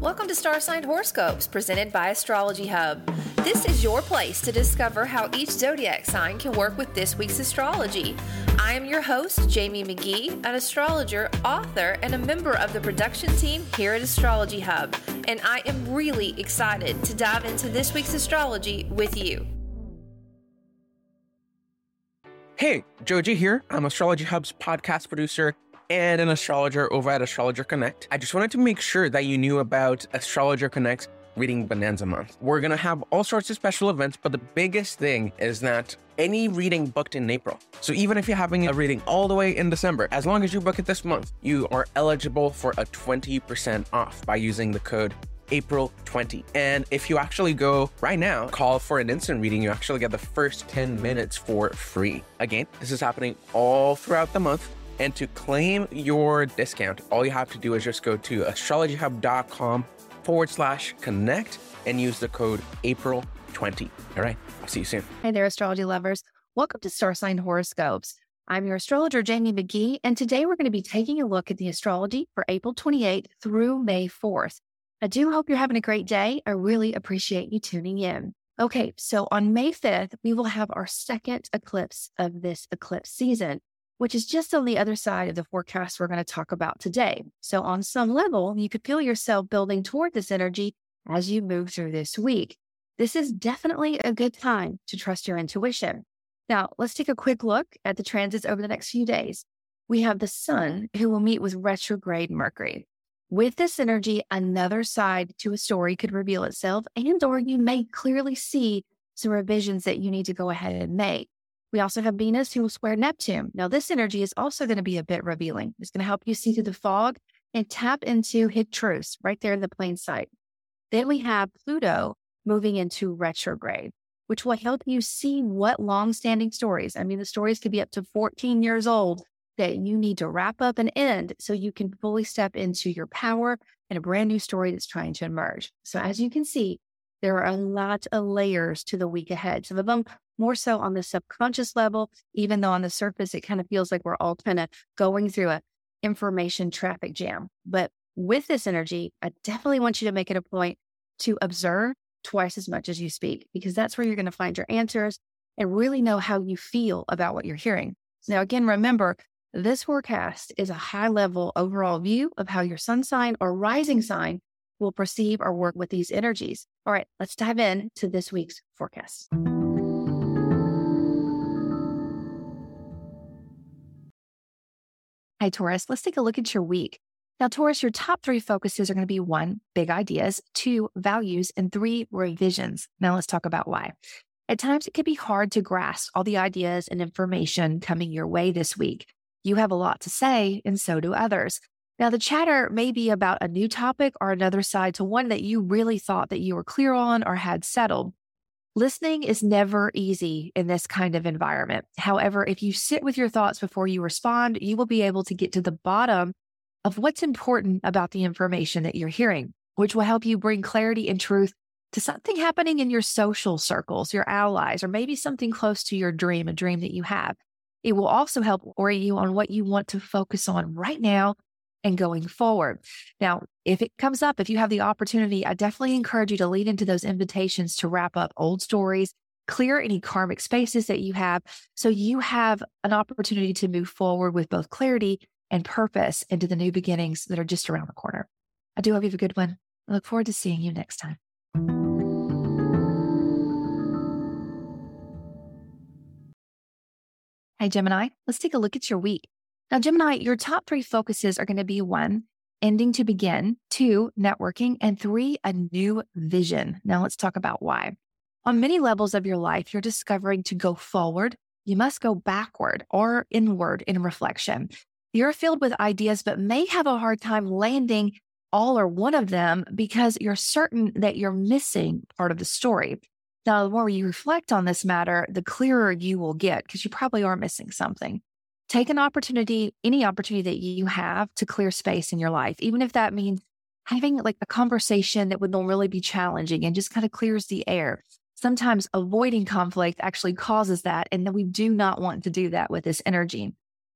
Welcome to Star Sign Horoscopes, presented by Astrology Hub. This is your place to discover how each zodiac sign can work with this week's astrology. I am your host, Jamie Magee, an astrologer, author, and a member of the production team here at Astrology Hub, and I am really excited to dive into this week's astrology with you. Hey, Joji here. I'm Astrology Hub's podcast producer and an astrologer over at Astrologer Connect. I just wanted to make sure that you knew about Astrologer Connect's Reading Bonanza Month. We're gonna have all sorts of special events, but the biggest thing is that any reading booked in April. So even if you're having a reading all the way in December, as long as you book it this month, you are eligible for a 20% off by using the code April 20. And if you actually go right now, call for an instant reading, you actually get the first 10 minutes for free. Again, this is happening all throughout the month. And to claim your discount, all you have to do is just go to astrologyhub.com forward slash connect and use the code April20. All right, I'll see you soon. Hey there, astrology lovers. Welcome to Star Sign Horoscopes. I'm your astrologer, Jamie Magee, and today we're going to be taking a look at the astrology for April 28th through May 4th. I do hope you're having a great day. I really appreciate you tuning in. Okay, so on May 5th, we will have our second eclipse of this eclipse season which is just on the other side of the forecast we're going to talk about today. So, on some level, you could feel yourself building toward this energy as you move through this week. This is definitely a good time to trust your intuition. Now, let's take a quick look at the transits over the next few days. We have the sun who will meet with retrograde Mercury. With this energy, another side to a story could reveal itself and or you may clearly see some revisions that you need to go ahead and make. We also have Venus who will square Neptune. Now, this energy is also going to be a bit revealing. It's going to help you see through the fog and tap into hid truths right there in the plain sight. Then we have Pluto moving into retrograde, which will help you see what long-standing stories, I mean, the stories could be up to 14 years old that you need to wrap up and end so you can fully step into your power and a brand new story that's trying to emerge. So as you can see, there are a lot of layers to the week ahead. Some of them more so on the subconscious level, even though on the surface, it kind of feels like we're all kind of going through a information traffic jam. But with this energy, I definitely want you to make it a point to observe twice as much as you speak, because that's where you're going to find your answers and really know how you feel about what you're hearing. Now, again, remember, this forecast is a high level overall view of how your sun sign or rising sign will perceive or work with these energies. All right, let's dive in to this week's forecast. Hi, Taurus. Let's take a look at your week. Now, Taurus, your top three focuses are going to be one, big ideas, two, values, and three, revisions. Now, let's talk about why. At times, it can be hard to grasp all the ideas and information coming your way this week. You have a lot to say, and so do others. Now, the chatter may be about a new topic or another side to one that you really thought that you were clear on or had settled. Listening is never easy in this kind of environment. However, if you sit with your thoughts before you respond, you will be able to get to the bottom of what's important about the information that you're hearing, which will help you bring clarity and truth to something happening in your social circles, your allies, or maybe something close to your dream, a dream that you have. It will also help orient you on what you want to focus on right now and going forward. Now, if it comes up, if you have the opportunity, I definitely encourage you to lead into those invitations to wrap up old stories, clear any karmic spaces that you have, so you have an opportunity to move forward with both clarity and purpose into the new beginnings that are just around the corner. I do hope you have a good one. I look forward to seeing you next time. Hey, Gemini, let's take a look at your week. Now, Gemini, your top three focuses are going to be one, ending to begin, two, networking, and three, a new vision. Now, let's talk about why. On many levels of your life, you're discovering to go forward, you must go backward or inward in reflection. You're filled with ideas, but may have a hard time landing all or one of them because you're certain that you're missing part of the story. Now, the more you reflect on this matter, the clearer you will get because you probably are missing something take an opportunity, any opportunity that you have to clear space in your life, even if that means having like a conversation that would normally be challenging and just kind of clears the air. Sometimes avoiding conflict actually causes that. And we do not want to do that with this energy.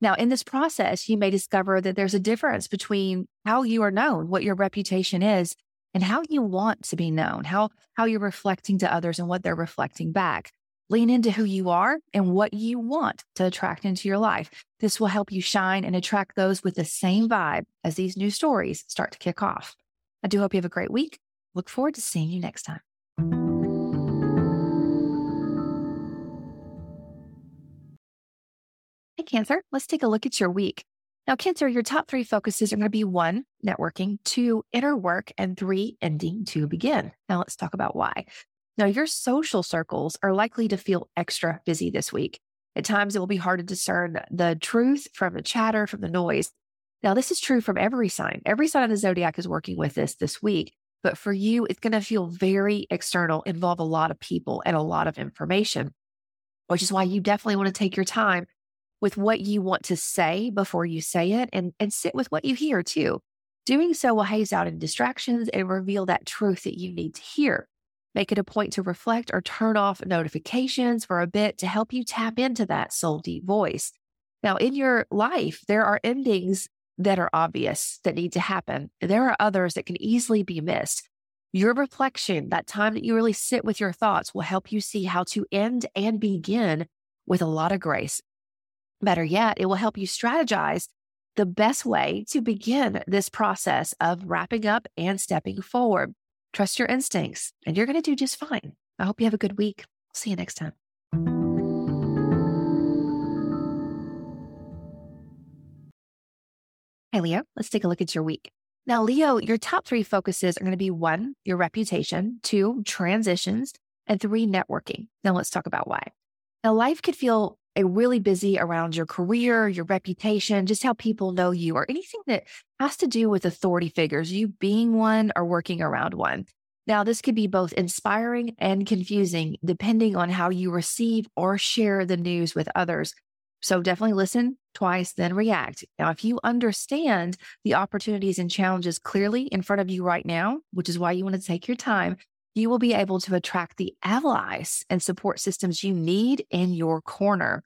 Now, in this process, you may discover that there's a difference between how you are known, what your reputation is, and how you want to be known, how, how you're reflecting to others and what they're reflecting back. Lean into who you are and what you want to attract into your life. This will help you shine and attract those with the same vibe as these new stories start to kick off. I do hope you have a great week. Look forward to seeing you next time. Hey, Cancer, let's take a look at your week. Now, Cancer, your top three focuses are going to be one, networking, two, inner work, and three, ending to begin. Now, let's talk about why. Now, your social circles are likely to feel extra busy this week. At times, it will be hard to discern the truth from the chatter, from the noise. Now, this is true from every sign. Every sign of the zodiac is working with this this week. But for you, it's going to feel very external, involve a lot of people and a lot of information, which is why you definitely want to take your time with what you want to say before you say it and, and sit with what you hear too. Doing so will haze out any distractions and reveal that truth that you need to hear. Make it a point to reflect or turn off notifications for a bit to help you tap into that soul deep voice. Now, in your life, there are endings that are obvious that need to happen. There are others that can easily be missed. Your reflection, that time that you really sit with your thoughts, will help you see how to end and begin with a lot of grace. Better yet, it will help you strategize the best way to begin this process of wrapping up and stepping forward. Trust your instincts, and you're going to do just fine. I hope you have a good week. See you next time. Hey, Leo, let's take a look at your week. Now, Leo, your top three focuses are going to be one, your reputation, two, transitions, and three, networking. Now, let's talk about why. Now, life could feel really busy around your career, your reputation, just how people know you, or anything that has to do with authority figures, you being one or working around one. Now, this could be both inspiring and confusing depending on how you receive or share the news with others. So definitely listen twice, then react. Now, if you understand the opportunities and challenges clearly in front of you right now, which is why you want to take your time, you will be able to attract the allies and support systems you need in your corner.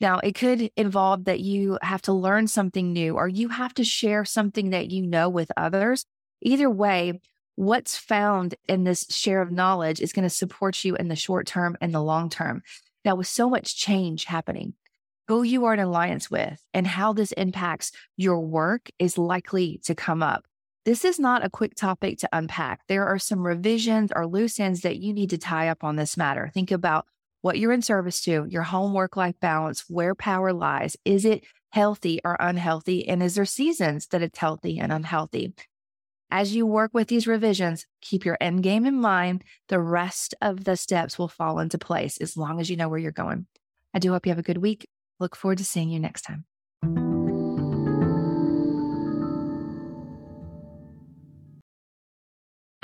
Now, it could involve that you have to learn something new or you have to share something that you know with others. Either way, what's found in this share of knowledge is going to support you in the short term and the long term. Now, with so much change happening, who you are in alliance with and how this impacts your work is likely to come up. This is not a quick topic to unpack. There are some revisions or loose ends that you need to tie up on this matter. Think about what you're in service to, your home work life balance, where power lies. Is it healthy or unhealthy? And is there seasons that it's healthy and unhealthy? As you work with these revisions, keep your end game in mind. The rest of the steps will fall into place as long as you know where you're going. I do hope you have a good week. Look forward to seeing you next time.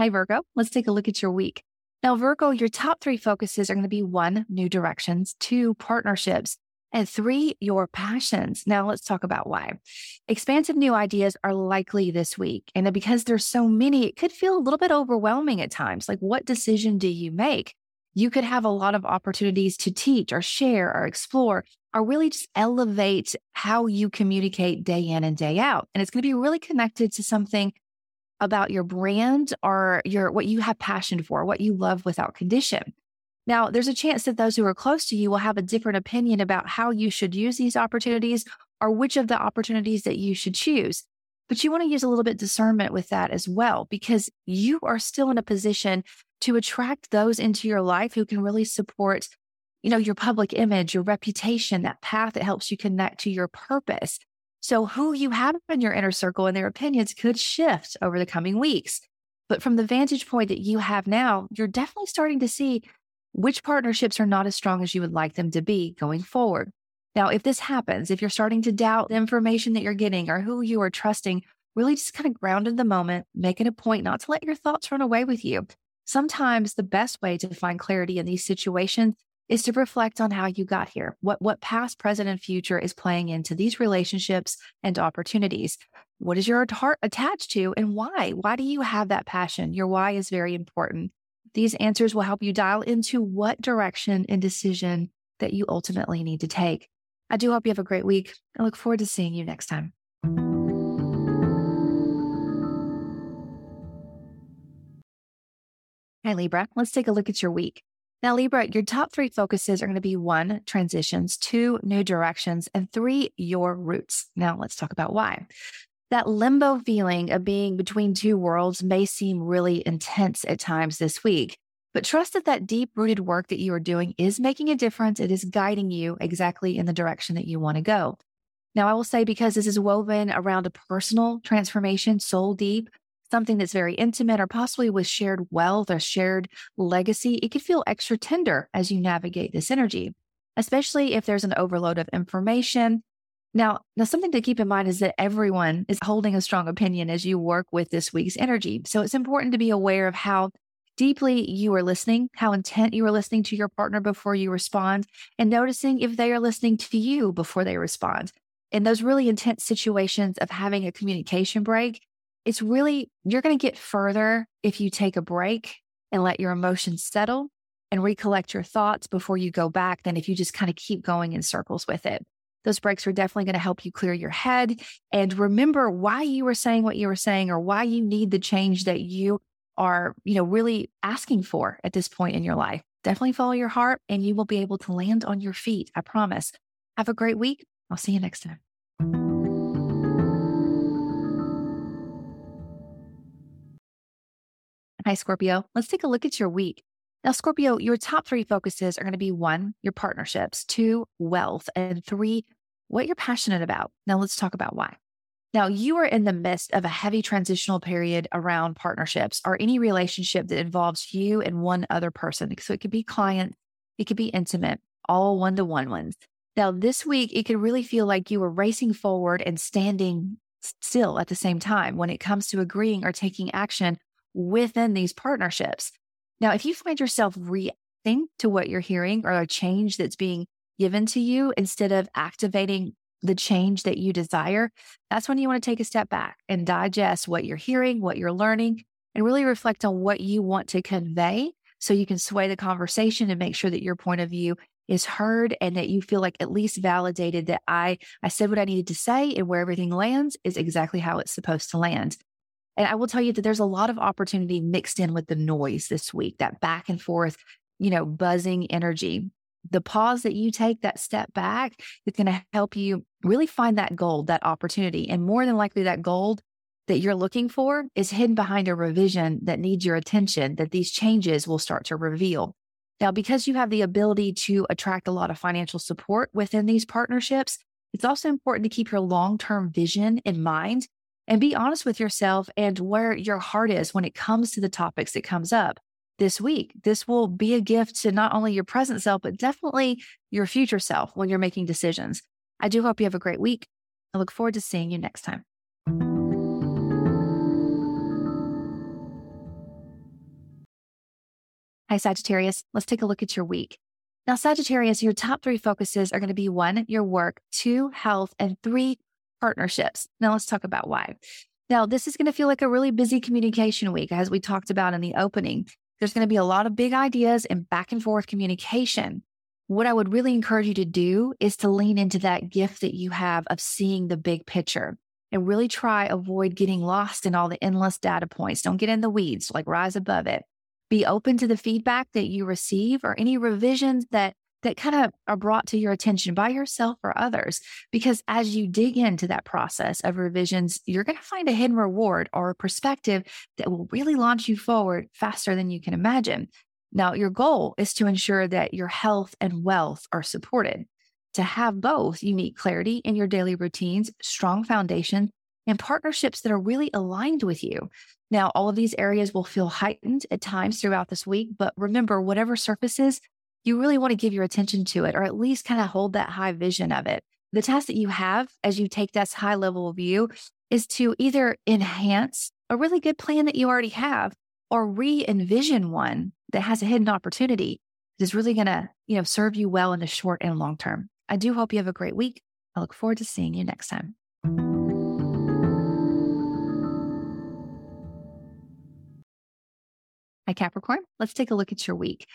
Hi, Virgo. Let's take a look at your week. Now, Virgo, your top three focuses are going to be one, new directions, two, partnerships, and three, your passions. Now, let's talk about why. Expansive new ideas are likely this week. And because there's so many, it could feel a little bit overwhelming at times. Like, what decision do you make? You could have a lot of opportunities to teach or share or explore or really just elevate how you communicate day in and day out. And it's going to be really connected to something about your brand or your what you have passion for, what you love without condition. Now, there's a chance that those who are close to you will have a different opinion about how you should use these opportunities or which of the opportunities that you should choose. But you want to use a little bit discernment with that as well, because you are still in a position to attract those into your life who can really support, you know, your public image, your reputation, that path that helps you connect to your purpose. So, who you have in your inner circle and their opinions could shift over the coming weeks. But from the vantage point that you have now, you're definitely starting to see which partnerships are not as strong as you would like them to be going forward. Now, if this happens, if you're starting to doubt the information that you're getting or who you are trusting, really just kind of ground in the moment, make it a point not to let your thoughts run away with you. Sometimes the best way to find clarity in these situations is to reflect on how you got here, what, what past, present, and future is playing into these relationships and opportunities. What is your heart attached to and why? Why do you have that passion? Your why is very important. These answers will help you dial into what direction and decision that you ultimately need to take. I do hope you have a great week. I look forward to seeing you next time. Hi, Libra. Let's take a look at your week. Now, Libra, your top three focuses are going to be one, transitions, two, new directions, and three, your roots. Now, let's talk about why. That limbo feeling of being between two worlds may seem really intense at times this week, but trust that that deep rooted work that you are doing is making a difference. It is guiding you exactly in the direction that you want to go. Now, I will say because this is woven around a personal transformation, soul deep, something that's very intimate or possibly with shared wealth or shared legacy, it could feel extra tender as you navigate this energy, especially if there's an overload of information. Now, now something to keep in mind is that everyone is holding a strong opinion as you work with this week's energy. So it's important to be aware of how deeply you are listening, how intent you are listening to your partner before you respond, and noticing if they are listening to you before they respond. In those really intense situations of having a communication break, it's really, you're going to get further if you take a break and let your emotions settle and recollect your thoughts before you go back than if you just kind of keep going in circles with it. Those breaks are definitely going to help you clear your head and remember why you were saying what you were saying or why you need the change that you are, you know, really asking for at this point in your life. Definitely follow your heart and you will be able to land on your feet. I promise. Have a great week. I'll see you next time. Hi, Scorpio. Let's take a look at your week. Now, Scorpio, your top three focuses are going to be one, your partnerships, two, wealth, and three, what you're passionate about. Now, let's talk about why. Now, you are in the midst of a heavy transitional period around partnerships or any relationship that involves you and one other person. So it could be client, it could be intimate, all one to one ones. Now, this week, it could really feel like you were racing forward and standing still at the same time when it comes to agreeing or taking action within these partnerships. Now, if you find yourself reacting to what you're hearing or a change that's being given to you instead of activating the change that you desire, that's when you want to take a step back and digest what you're hearing, what you're learning, and really reflect on what you want to convey so you can sway the conversation and make sure that your point of view is heard and that you feel like at least validated that I I said what I needed to say and where everything lands is exactly how it's supposed to land. And I will tell you that there's a lot of opportunity mixed in with the noise this week, that back and forth, you know, buzzing energy. The pause that you take, that step back, is going to help you really find that gold, that opportunity. And more than likely, that gold that you're looking for is hidden behind a revision that needs your attention that these changes will start to reveal. Now, because you have the ability to attract a lot of financial support within these partnerships, it's also important to keep your long term vision in mind and be honest with yourself and where your heart is when it comes to the topics that comes up this week. This will be a gift to not only your present self, but definitely your future self when you're making decisions. I do hope you have a great week. I look forward to seeing you next time. Hi, Sagittarius. Let's take a look at your week. Now, Sagittarius, your top three focuses are going to be one, your work, two, health, and three, partnerships. Now, let's talk about why. Now, this is going to feel like a really busy communication week, as we talked about in the opening. There's going to be a lot of big ideas and back and forth communication. What I would really encourage you to do is to lean into that gift that you have of seeing the big picture and really try avoid getting lost in all the endless data points. Don't get in the weeds, like rise above it. Be open to the feedback that you receive or any revisions that that kind of are brought to your attention by yourself or others. Because as you dig into that process of revisions, you're going to find a hidden reward or a perspective that will really launch you forward faster than you can imagine. Now, your goal is to ensure that your health and wealth are supported. To have both, you need clarity in your daily routines, strong foundation, and partnerships that are really aligned with you. Now, all of these areas will feel heightened at times throughout this week, but remember, whatever surfaces, you really want to give your attention to it or at least kind of hold that high vision of it. The task that you have as you take this high level view is to either enhance a really good plan that you already have or re envision one that has a hidden opportunity that is really going to, you know, serve you well in the short and long term. I do hope you have a great week. I look forward to seeing you next time. Hi, Capricorn. Let's take a look at your week.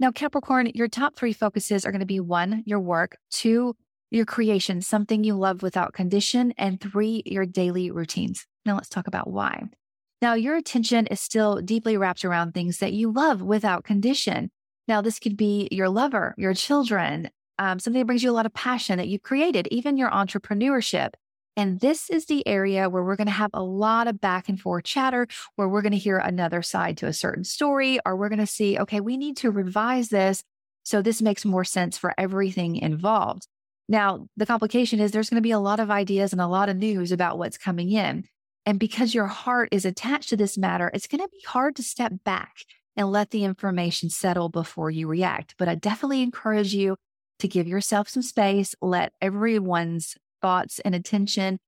Now, Capricorn, your top three focuses are going to be one, your work, two, your creation, something you love without condition, and three, your daily routines. Now, let's talk about why. Now, your attention is still deeply wrapped around things that you love without condition. Now, this could be your lover, your children, um, something that brings you a lot of passion that you created, even your entrepreneurship. And this is the area where we're going to have a lot of back and forth chatter, where we're going to hear another side to a certain story, or we're going to see, okay, we need to revise this. So this makes more sense for everything involved. Now, the complication is there's going to be a lot of ideas and a lot of news about what's coming in. And because your heart is attached to this matter, it's going to be hard to step back and let the information settle before you react. But I definitely encourage you to give yourself some space, let everyone's thoughts and attention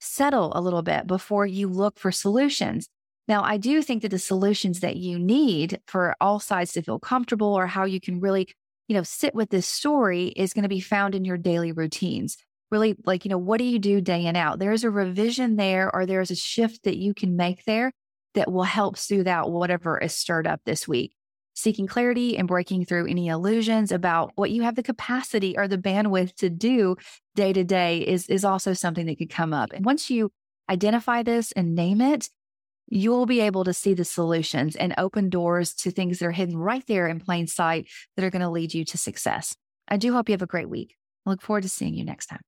settle a little bit before you look for solutions. Now, I do think that the solutions that you need for all sides to feel comfortable or how you can really, you know, sit with this story is going to be found in your daily routines. Really, like, you know, what do you do day in out? There's a revision there or there's a shift that you can make there that will help soothe out whatever is stirred up this week seeking clarity and breaking through any illusions about what you have the capacity or the bandwidth to do day to day is, is also something that could come up. And once you identify this and name it, you'll be able to see the solutions and open doors to things that are hidden right there in plain sight that are going to lead you to success. I do hope you have a great week. I look forward to seeing you next time.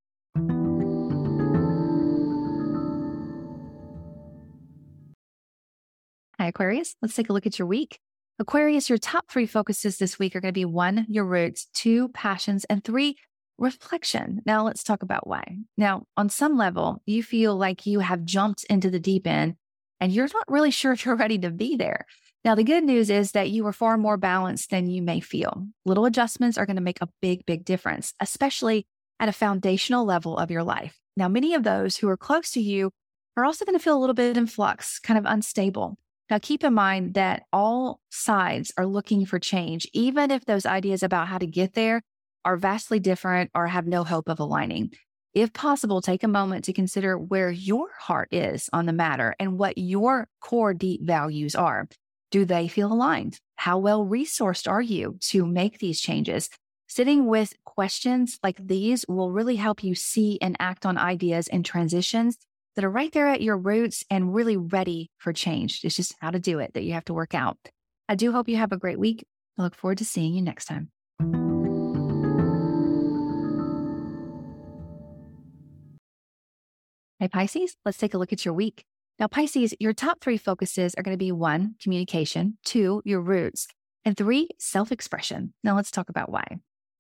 Hi, Aquarius. Let's take a look at your week. Aquarius, your top three focuses this week are going to be one, your roots, two, passions, and three, reflection. Now, let's talk about why. Now, on some level, you feel like you have jumped into the deep end and you're not really sure if you're ready to be there. Now, the good news is that you are far more balanced than you may feel. Little adjustments are going to make a big, big difference, especially at a foundational level of your life. Now, many of those who are close to you are also going to feel a little bit in flux, kind of unstable. Now, keep in mind that all sides are looking for change, even if those ideas about how to get there are vastly different or have no hope of aligning. If possible, take a moment to consider where your heart is on the matter and what your core deep values are. Do they feel aligned? How well resourced are you to make these changes? Sitting with questions like these will really help you see and act on ideas and transitions that are right there at your roots and really ready for change. It's just how to do it that you have to work out. I do hope you have a great week. I look forward to seeing you next time. Hey, Pisces, let's take a look at your week. Now, Pisces, your top three focuses are going to be one, communication, two, your roots, and three, self expression. Now, let's talk about why.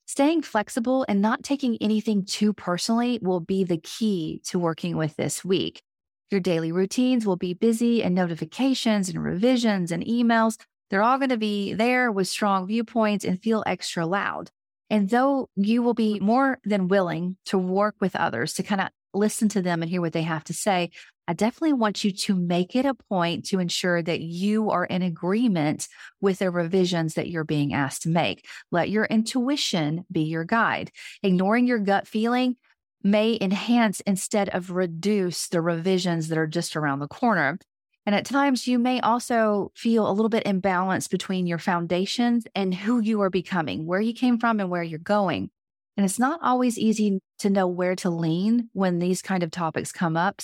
Staying flexible and not taking anything too personally will be the key to working with this week. Your daily routines will be busy and notifications and revisions and emails. They're all going to be there with strong viewpoints and feel extra loud. And though you will be more than willing to work with others to kind of listen to them and hear what they have to say, I definitely want you to make it a point to ensure that you are in agreement with the revisions that you're being asked to make. Let your intuition be your guide. Ignoring your gut feeling may enhance instead of reduce the revisions that are just around the corner. And at times, you may also feel a little bit imbalanced between your foundations and who you are becoming, where you came from and where you're going. And it's not always easy to know where to lean when these kind of topics come up.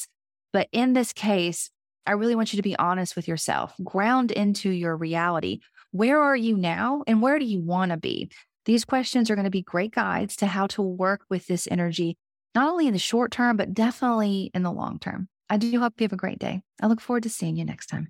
But in this case, I really want you to be honest with yourself, ground into your reality. Where are you now and where do you want to be? These questions are going to be great guides to how to work with this energy, not only in the short term, but definitely in the long term. I do hope you have a great day. I look forward to seeing you next time.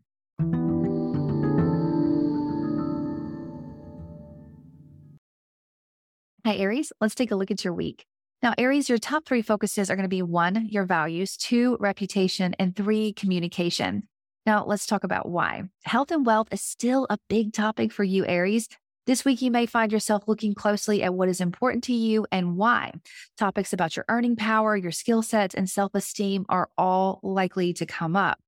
Hi, Aries. Let's take a look at your week. Now, Aries, your top three focuses are going to be one, your values, two, reputation, and three, communication. Now, let's talk about why. Health and wealth is still a big topic for you, Aries. This week, you may find yourself looking closely at what is important to you and why. Topics about your earning power, your skill sets, and self esteem are all likely to come up.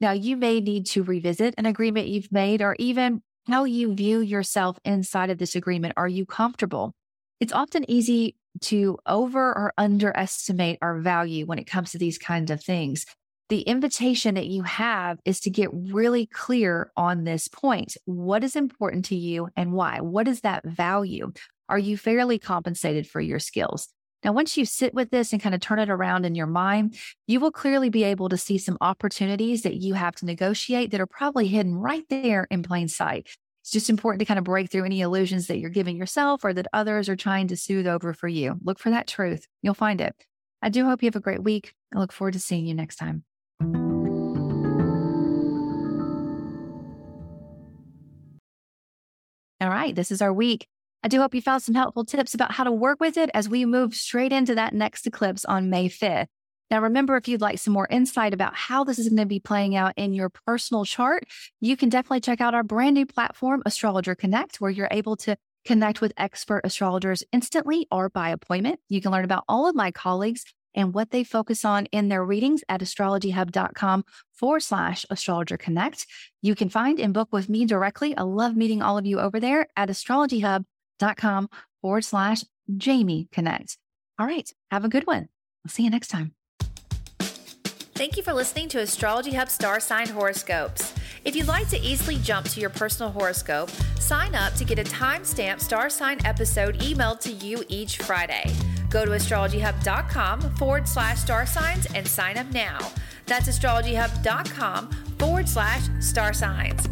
Now, you may need to revisit an agreement you've made or even how you view yourself inside of this agreement. Are you comfortable? It's often easy to over or underestimate our value when it comes to these kinds of things. The invitation that you have is to get really clear on this point. What is important to you and why? What is that value? Are you fairly compensated for your skills? Now, once you sit with this and kind of turn it around in your mind, you will clearly be able to see some opportunities that you have to negotiate that are probably hidden right there in plain sight. It's just important to kind of break through any illusions that you're giving yourself or that others are trying to soothe over for you. Look for that truth. You'll find it. I do hope you have a great week. I look forward to seeing you next time. All right, this is our week. I do hope you found some helpful tips about how to work with it as we move straight into that next eclipse on May 5th. Now, remember, if you'd like some more insight about how this is going to be playing out in your personal chart, you can definitely check out our brand new platform, Astrologer Connect, where you're able to connect with expert astrologers instantly or by appointment. You can learn about all of my colleagues and what they focus on in their readings at astrologyhub.com forward slash astrologer connect. You can find and book with me directly. I love meeting all of you over there at astrologyhub.com forward slash Jamie Connect. All right. Have a good one. I'll see you next time. Thank you for listening to Astrology Hub Star Sign Horoscopes. If you'd like to easily jump to your personal horoscope, sign up to get a timestamped star sign episode emailed to you each Friday. Go to astrologyhub.com forward slash star signs and sign up now. That's astrologyhub.com forward slash star signs.